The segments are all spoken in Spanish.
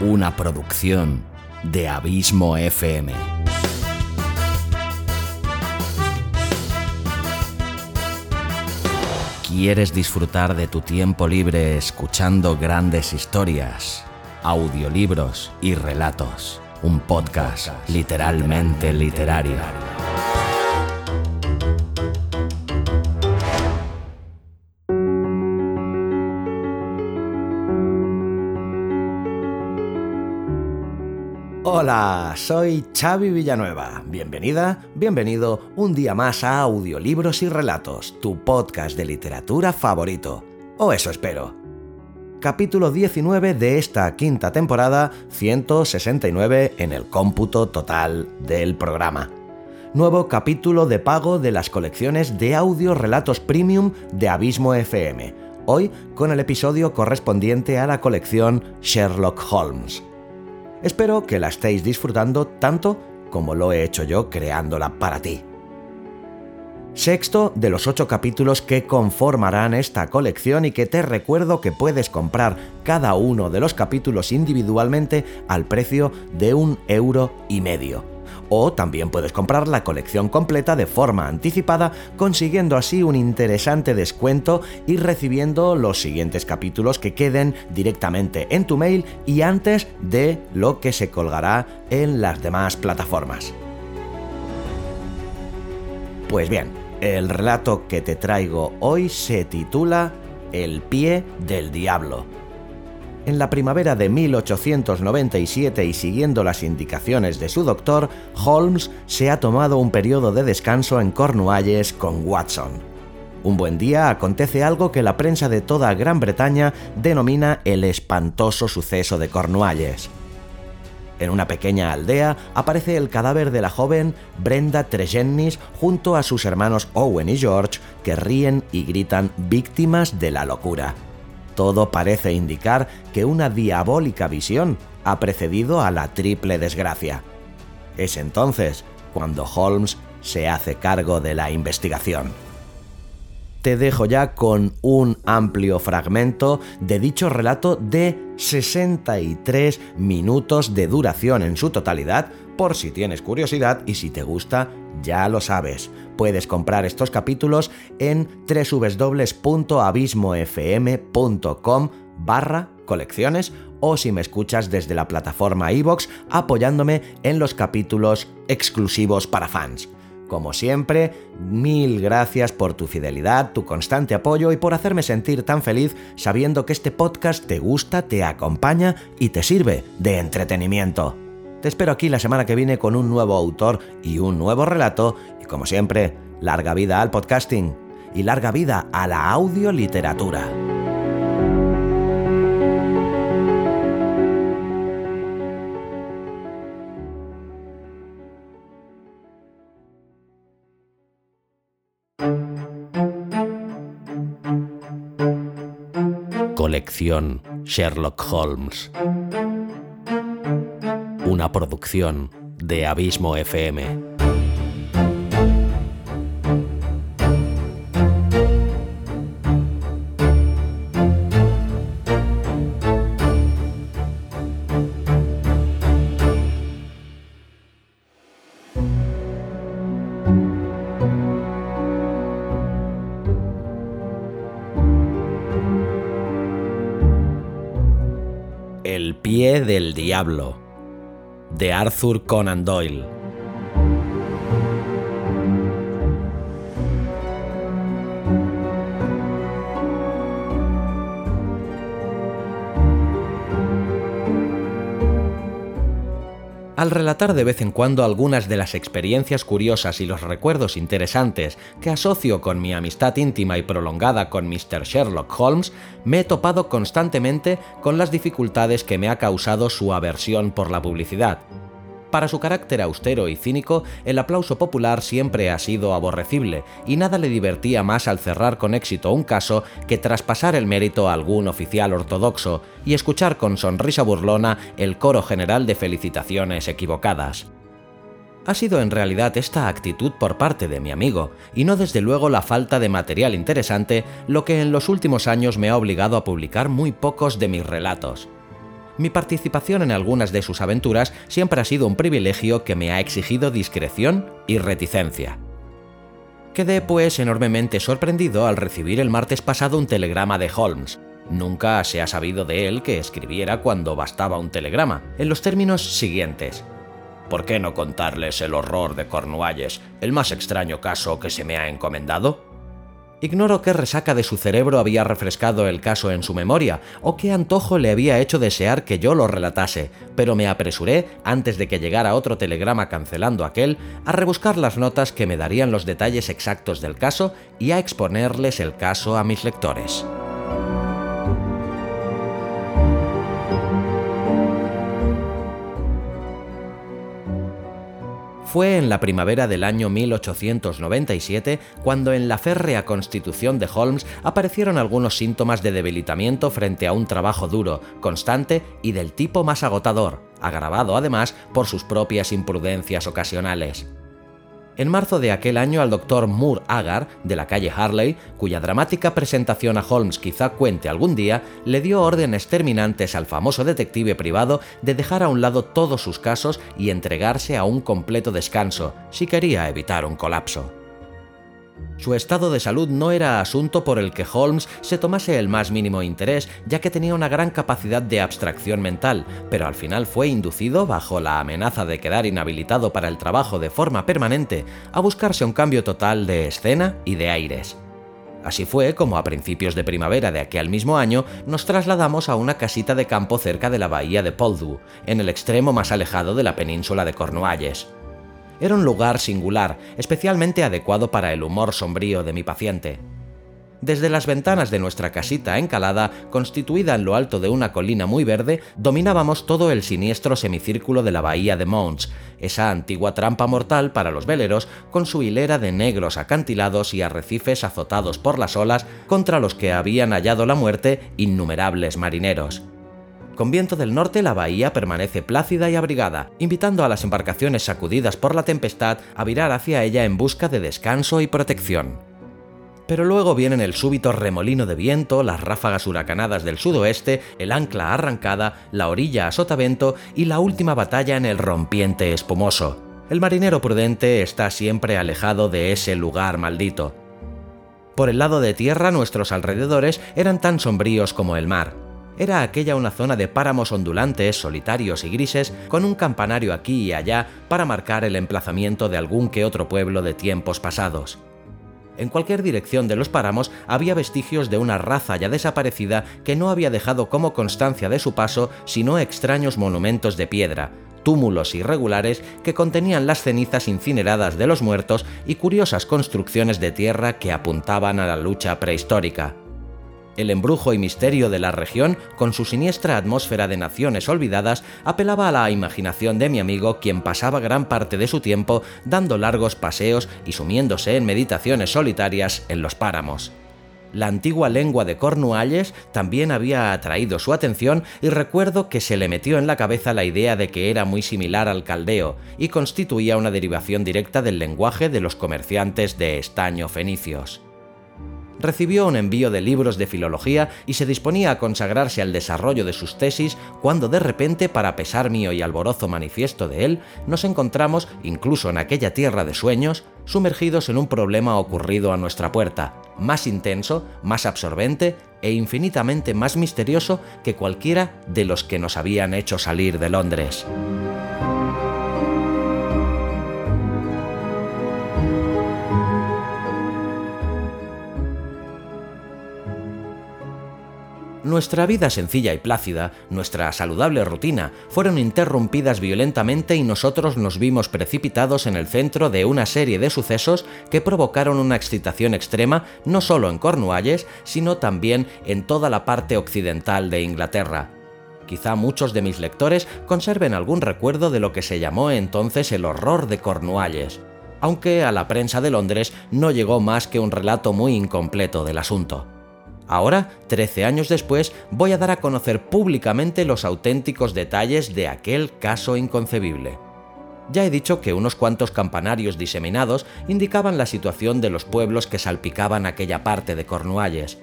una producción de Abismo FM. ¿Quieres disfrutar de tu tiempo libre escuchando grandes historias, audiolibros y relatos? Un podcast literalmente literario. Hola, soy Xavi Villanueva. Bienvenida, bienvenido un día más a Audiolibros y Relatos, tu podcast de literatura favorito. O eso espero. Capítulo 19 de esta quinta temporada, 169 en el cómputo total del programa. Nuevo capítulo de pago de las colecciones de audio relatos premium de Abismo FM. Hoy con el episodio correspondiente a la colección Sherlock Holmes. Espero que la estéis disfrutando tanto como lo he hecho yo creándola para ti. Sexto de los ocho capítulos que conformarán esta colección y que te recuerdo que puedes comprar cada uno de los capítulos individualmente al precio de un euro y medio o también puedes comprar la colección completa de forma anticipada, consiguiendo así un interesante descuento y recibiendo los siguientes capítulos que queden directamente en tu mail y antes de lo que se colgará en las demás plataformas. Pues bien, el relato que te traigo hoy se titula El pie del diablo en la primavera de 1897 y siguiendo las indicaciones de su doctor, Holmes se ha tomado un periodo de descanso en Cornualles con Watson. Un buen día acontece algo que la prensa de toda Gran Bretaña denomina el espantoso suceso de Cornualles. En una pequeña aldea aparece el cadáver de la joven Brenda Tregennis junto a sus hermanos Owen y George que ríen y gritan víctimas de la locura. Todo parece indicar que una diabólica visión ha precedido a la triple desgracia. Es entonces cuando Holmes se hace cargo de la investigación. Te dejo ya con un amplio fragmento de dicho relato de 63 minutos de duración en su totalidad, por si tienes curiosidad y si te gusta, ya lo sabes. Puedes comprar estos capítulos en www.abismofm.com barra colecciones o si me escuchas desde la plataforma iVoox apoyándome en los capítulos exclusivos para fans. Como siempre, mil gracias por tu fidelidad, tu constante apoyo y por hacerme sentir tan feliz sabiendo que este podcast te gusta, te acompaña y te sirve de entretenimiento. Te espero aquí la semana que viene con un nuevo autor y un nuevo relato y como siempre, larga vida al podcasting y larga vida a la audioliteratura. Colección Sherlock Holmes una producción de Abismo FM. El pie del diablo de Arthur Conan Doyle. Al relatar de vez en cuando algunas de las experiencias curiosas y los recuerdos interesantes que asocio con mi amistad íntima y prolongada con Mr. Sherlock Holmes, me he topado constantemente con las dificultades que me ha causado su aversión por la publicidad. Para su carácter austero y cínico, el aplauso popular siempre ha sido aborrecible, y nada le divertía más al cerrar con éxito un caso que traspasar el mérito a algún oficial ortodoxo y escuchar con sonrisa burlona el coro general de felicitaciones equivocadas. Ha sido en realidad esta actitud por parte de mi amigo, y no desde luego la falta de material interesante, lo que en los últimos años me ha obligado a publicar muy pocos de mis relatos Mi participación en algunas de sus aventuras siempre ha sido un privilegio que me ha exigido discreción y reticencia. Quedé pues enormemente sorprendido al recibir el martes pasado un telegrama de Holmes. Nunca se ha sabido de él que escribiera cuando bastaba un telegrama, en los términos siguientes. ¿Por qué no contarles el horror de Cornualles, el más extraño caso que se me ha encomendado? Ignoro qué resaca de su cerebro había refrescado el caso en su memoria, o qué antojo le había hecho desear que yo lo relatase, pero me apresuré, antes de que llegara otro telegrama cancelando aquel, a rebuscar las notas que me darían los detalles exactos del caso y a exponerles el caso a mis lectores. Fue en la primavera del año 1897 cuando en la férrea constitución de Holmes aparecieron algunos síntomas de debilitamiento frente a un trabajo duro, constante y del tipo más agotador, agravado además por sus propias imprudencias ocasionales. En marzo de aquel año al doctor Moore Agar, de la calle Harley, cuya dramática presentación a Holmes quizá cuente algún día, le dio órdenes terminantes al famoso detective privado de dejar a un lado todos sus casos y entregarse a un completo descanso, si quería evitar un colapso. Su estado de salud no era asunto por el que Holmes se tomase el más mínimo interés, ya que tenía una gran capacidad de abstracción mental, pero al final fue inducido, bajo la amenaza de quedar inhabilitado para el trabajo de forma permanente, a buscarse un cambio total de escena y de aires. Así fue como a principios de primavera de aquel mismo año nos trasladamos a una casita de campo cerca de la bahía de Poldhu, en el extremo más alejado de la península de Cornualles. Era un lugar singular, especialmente adecuado para el humor sombrío de mi paciente. Desde las ventanas de nuestra casita encalada, constituida en lo alto de una colina muy verde, dominábamos todo el siniestro semicírculo de la bahía de Mons, esa antigua trampa mortal para los veleros, con su hilera de negros acantilados y arrecifes azotados por las olas contra los que habían hallado la muerte innumerables marineros. Con viento del norte la bahía permanece plácida y abrigada, invitando a las embarcaciones sacudidas por la tempestad a virar hacia ella en busca de descanso y protección. Pero luego vienen el súbito remolino de viento, las ráfagas huracanadas del sudoeste, el ancla arrancada, la orilla a sotavento y la última batalla en el rompiente espumoso. El marinero prudente está siempre alejado de ese lugar maldito. Por el lado de tierra nuestros alrededores eran tan sombríos como el mar. Era aquella una zona de páramos ondulantes, solitarios y grises, con un campanario aquí y allá para marcar el emplazamiento de algún que otro pueblo de tiempos pasados. En cualquier dirección de los páramos había vestigios de una raza ya desaparecida que no había dejado como constancia de su paso sino extraños monumentos de piedra, túmulos irregulares que contenían las cenizas incineradas de los muertos y curiosas construcciones de tierra que apuntaban a la lucha prehistórica. El embrujo y misterio de la región, con su siniestra atmósfera de naciones olvidadas, apelaba a la imaginación de mi amigo, quien pasaba gran parte de su tiempo dando largos paseos y sumiéndose en meditaciones solitarias en los páramos. La antigua lengua de Cornualles también había atraído su atención y recuerdo que se le metió en la cabeza la idea de que era muy similar al caldeo y constituía una derivación directa del lenguaje de los comerciantes de estaño fenicios recibió un envío de libros de filología y se disponía a consagrarse al desarrollo de sus tesis cuando de repente, para pesar mío y alborozo manifiesto de él, nos encontramos, incluso en aquella tierra de sueños, sumergidos en un problema ocurrido a nuestra puerta, más intenso, más absorbente e infinitamente más misterioso que cualquiera de los que nos habían hecho salir de Londres. Nuestra vida sencilla y plácida, nuestra saludable rutina, fueron interrumpidas violentamente y nosotros nos vimos precipitados en el centro de una serie de sucesos que provocaron una excitación extrema no solo en Cornualles, sino también en toda la parte occidental de Inglaterra. Quizá muchos de mis lectores conserven algún recuerdo de lo que se llamó entonces el horror de Cornualles, aunque a la prensa de Londres no llegó más que un relato muy incompleto del asunto. Ahora, 13 años después, voy a dar a conocer públicamente los auténticos detalles de aquel caso inconcebible. Ya he dicho que unos cuantos campanarios diseminados indicaban la situación de los pueblos que salpicaban aquella parte de Cornualles.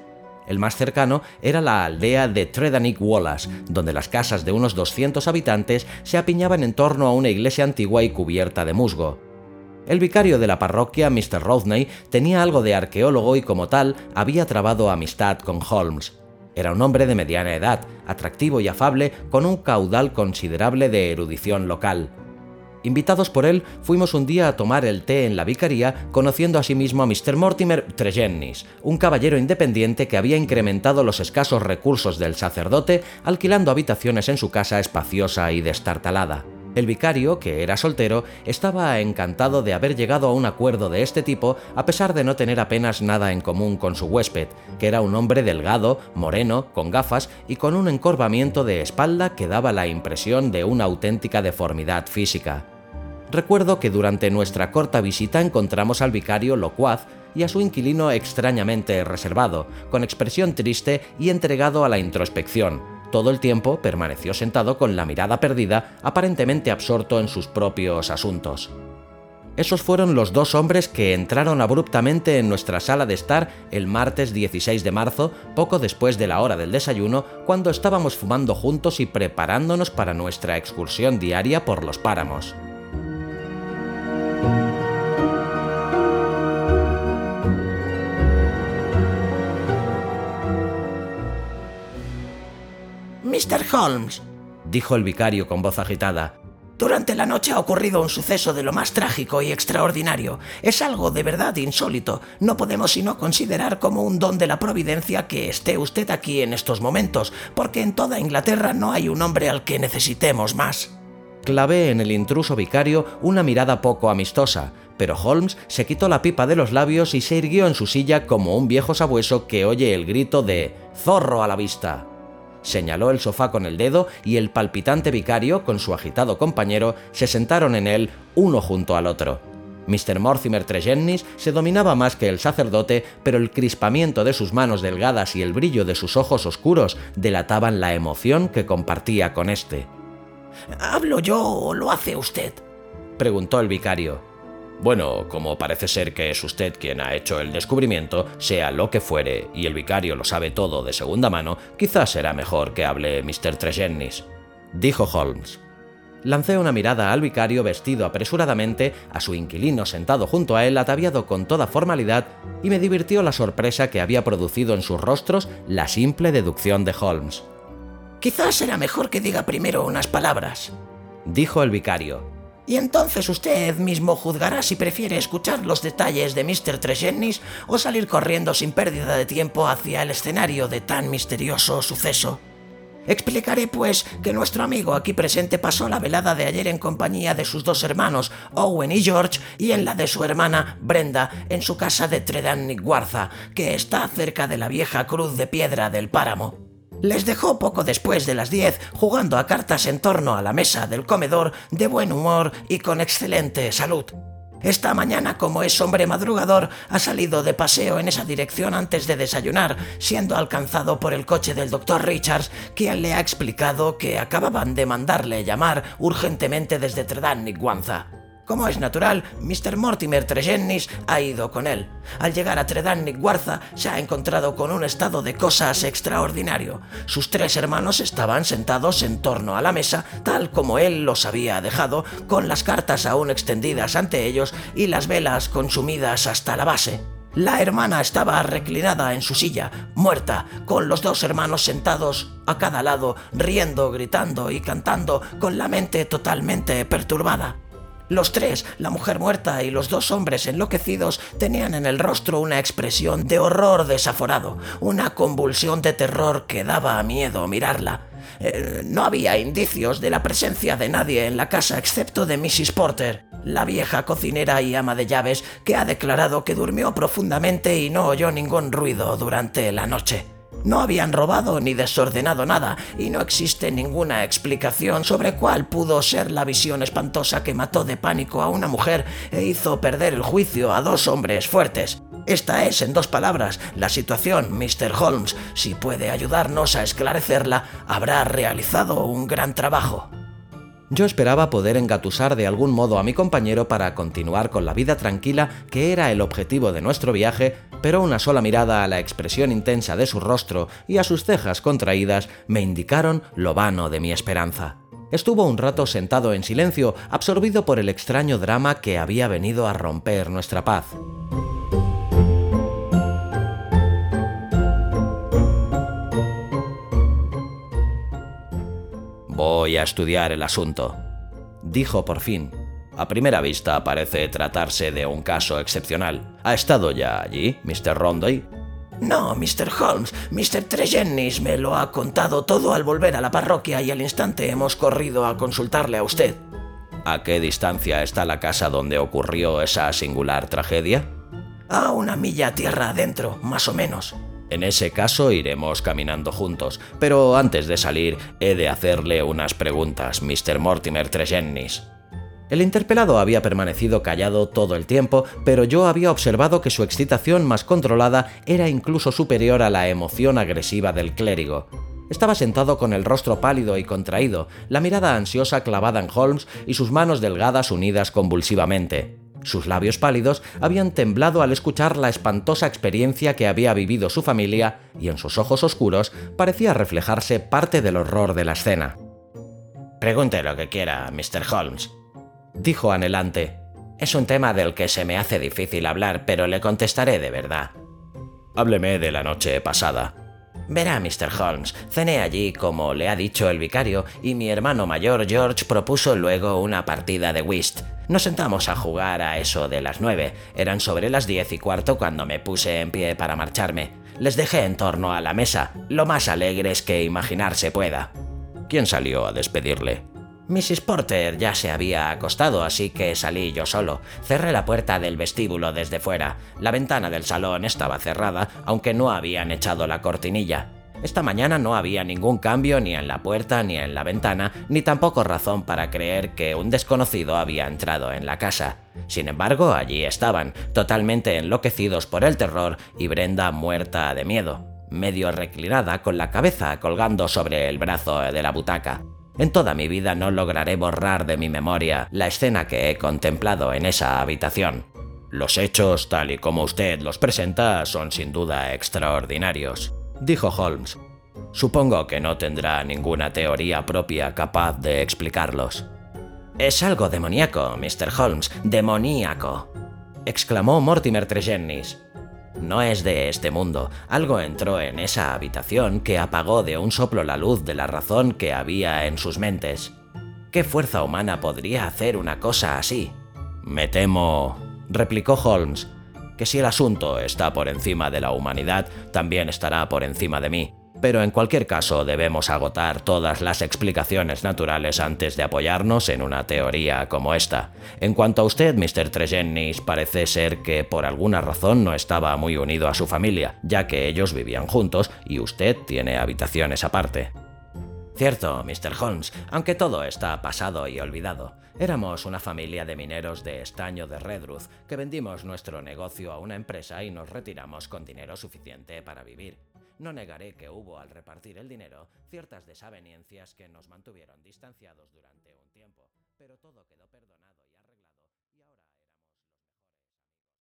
El más cercano era la aldea de Tredanick Wallace, donde las casas de unos 200 habitantes se apiñaban en torno a una iglesia antigua y cubierta de musgo. El vicario de la parroquia, Mr. Rodney, tenía algo de arqueólogo y como tal había trabado amistad con Holmes. Era un hombre de mediana edad, atractivo y afable, con un caudal considerable de erudición local. Invitados por él, fuimos un día a tomar el té en la vicaría, conociendo asimismo a Mr. Mortimer Tregennis, un caballero independiente que había incrementado los escasos recursos del sacerdote alquilando habitaciones en su casa espaciosa y destartalada. El vicario, que era soltero, estaba encantado de haber llegado a un acuerdo de este tipo a pesar de no tener apenas nada en común con su huésped, que era un hombre delgado, moreno, con gafas y con un encorvamiento de espalda que daba la impresión de una auténtica deformidad física. Recuerdo que durante nuestra corta visita encontramos al vicario locuaz y a su inquilino extrañamente reservado, con expresión triste y entregado a la introspección, todo el tiempo permaneció sentado con la mirada perdida, aparentemente absorto en sus propios asuntos. Esos fueron los dos hombres que entraron abruptamente en nuestra sala de estar el martes 16 de marzo, poco después de la hora del desayuno, cuando estábamos fumando juntos y preparándonos para nuestra excursión diaria por los páramos. Mr. Holmes, dijo el vicario con voz agitada, durante la noche ha ocurrido un suceso de lo más trágico y extraordinario. Es algo de verdad insólito. No podemos sino considerar como un don de la providencia que esté usted aquí en estos momentos, porque en toda Inglaterra no hay un hombre al que necesitemos más. Clavé en el intruso vicario una mirada poco amistosa, pero Holmes se quitó la pipa de los labios y se irguió en su silla como un viejo sabueso que oye el grito de ¡Zorro a la vista! Señaló el sofá con el dedo y el palpitante vicario, con su agitado compañero, se sentaron en él uno junto al otro. Mr. Mortimer Tregennis se dominaba más que el sacerdote, pero el crispamiento de sus manos delgadas y el brillo de sus ojos oscuros delataban la emoción que compartía con éste. ¿Hablo yo o lo hace usted? preguntó el vicario. Bueno, como parece ser que es usted quien ha hecho el descubrimiento, sea lo que fuere, y el vicario lo sabe todo de segunda mano, quizás será mejor que hable Mr. Tregennis, dijo Holmes. Lancé una mirada al vicario vestido apresuradamente, a su inquilino sentado junto a él ataviado con toda formalidad, y me divirtió la sorpresa que había producido en sus rostros la simple deducción de Holmes. Quizás será mejor que diga primero unas palabras, dijo el vicario. Y entonces usted mismo juzgará si prefiere escuchar los detalles de Mr. Tregennis o salir corriendo sin pérdida de tiempo hacia el escenario de tan misterioso suceso. Explicaré, pues, que nuestro amigo aquí presente pasó la velada de ayer en compañía de sus dos hermanos, Owen y George, y en la de su hermana, Brenda, en su casa de Tredannick Warza, que está cerca de la vieja cruz de piedra del páramo les dejó poco después de las diez jugando a cartas en torno a la mesa del comedor de buen humor y con excelente salud. Esta mañana, como es hombre madrugador, ha salido de paseo en esa dirección antes de desayunar, siendo alcanzado por el coche del doctor Richards, quien le ha explicado que acababan de mandarle llamar urgentemente desde Tredan y Guanza. Como es natural, Mr. Mortimer Tregennis ha ido con él. Al llegar a Tredannick Warza se ha encontrado con un estado de cosas extraordinario. Sus tres hermanos estaban sentados en torno a la mesa, tal como él los había dejado, con las cartas aún extendidas ante ellos y las velas consumidas hasta la base. La hermana estaba reclinada en su silla, muerta, con los dos hermanos sentados a cada lado, riendo, gritando y cantando, con la mente totalmente perturbada. Los tres, la mujer muerta y los dos hombres enloquecidos, tenían en el rostro una expresión de horror desaforado, una convulsión de terror que daba miedo mirarla. Eh, no había indicios de la presencia de nadie en la casa excepto de Mrs. Porter, la vieja cocinera y ama de llaves que ha declarado que durmió profundamente y no oyó ningún ruido durante la noche. No habían robado ni desordenado nada y no existe ninguna explicación sobre cuál pudo ser la visión espantosa que mató de pánico a una mujer e hizo perder el juicio a dos hombres fuertes. Esta es, en dos palabras, la situación, Mr. Holmes. Si puede ayudarnos a esclarecerla, habrá realizado un gran trabajo. Yo esperaba poder engatusar de algún modo a mi compañero para continuar con la vida tranquila que era el objetivo de nuestro viaje, pero una sola mirada a la expresión intensa de su rostro y a sus cejas contraídas me indicaron lo vano de mi esperanza. Estuvo un rato sentado en silencio, absorbido por el extraño drama que había venido a romper nuestra paz. A estudiar el asunto, dijo por fin. A primera vista parece tratarse de un caso excepcional. ¿Ha estado ya allí, Mr. Rondoy? No, Mr. Holmes. Mr. Tregennis me lo ha contado todo al volver a la parroquia y al instante hemos corrido a consultarle a usted. ¿A qué distancia está la casa donde ocurrió esa singular tragedia? A una milla tierra adentro, más o menos. En ese caso iremos caminando juntos, pero antes de salir he de hacerle unas preguntas, Mr. Mortimer Tregennis. El interpelado había permanecido callado todo el tiempo, pero yo había observado que su excitación más controlada era incluso superior a la emoción agresiva del clérigo. Estaba sentado con el rostro pálido y contraído, la mirada ansiosa clavada en Holmes y sus manos delgadas unidas convulsivamente. Sus labios pálidos habían temblado al escuchar la espantosa experiencia que había vivido su familia y en sus ojos oscuros parecía reflejarse parte del horror de la escena. Pregunte lo que quiera, Mr. Holmes, dijo anhelante. Es un tema del que se me hace difícil hablar, pero le contestaré de verdad. Hábleme de la noche pasada. Verá, Mr. Holmes, cené allí como le ha dicho el vicario y mi hermano mayor George propuso luego una partida de whist. Nos sentamos a jugar a eso de las nueve. Eran sobre las diez y cuarto cuando me puse en pie para marcharme. Les dejé en torno a la mesa, lo más alegres que imaginarse pueda. ¿Quién salió a despedirle? Mrs. Porter ya se había acostado, así que salí yo solo. Cerré la puerta del vestíbulo desde fuera. La ventana del salón estaba cerrada, aunque no habían echado la cortinilla. Esta mañana no había ningún cambio ni en la puerta ni en la ventana, ni tampoco razón para creer que un desconocido había entrado en la casa. Sin embargo, allí estaban, totalmente enloquecidos por el terror y Brenda muerta de miedo, medio reclinada con la cabeza colgando sobre el brazo de la butaca. En toda mi vida no lograré borrar de mi memoria la escena que he contemplado en esa habitación. Los hechos, tal y como usted los presenta, son sin duda extraordinarios dijo Holmes. Supongo que no tendrá ninguna teoría propia capaz de explicarlos. Es algo demoníaco, Mr. Holmes, demoníaco, exclamó Mortimer Tregennis. No es de este mundo. Algo entró en esa habitación que apagó de un soplo la luz de la razón que había en sus mentes. ¿Qué fuerza humana podría hacer una cosa así? Me temo, replicó Holmes, que si el asunto está por encima de la humanidad, también estará por encima de mí. Pero en cualquier caso debemos agotar todas las explicaciones naturales antes de apoyarnos en una teoría como esta. En cuanto a usted, Mr. Tregennis, parece ser que por alguna razón no estaba muy unido a su familia, ya que ellos vivían juntos y usted tiene habitaciones aparte. Cierto, Mr. Holmes, aunque todo está pasado y olvidado. Éramos una familia de mineros de estaño de Redruth que vendimos nuestro negocio a una empresa y nos retiramos con dinero suficiente para vivir. No negaré que hubo al repartir el dinero ciertas desavenencias que nos mantuvieron distanciados durante un tiempo, pero todo quedó perdonado.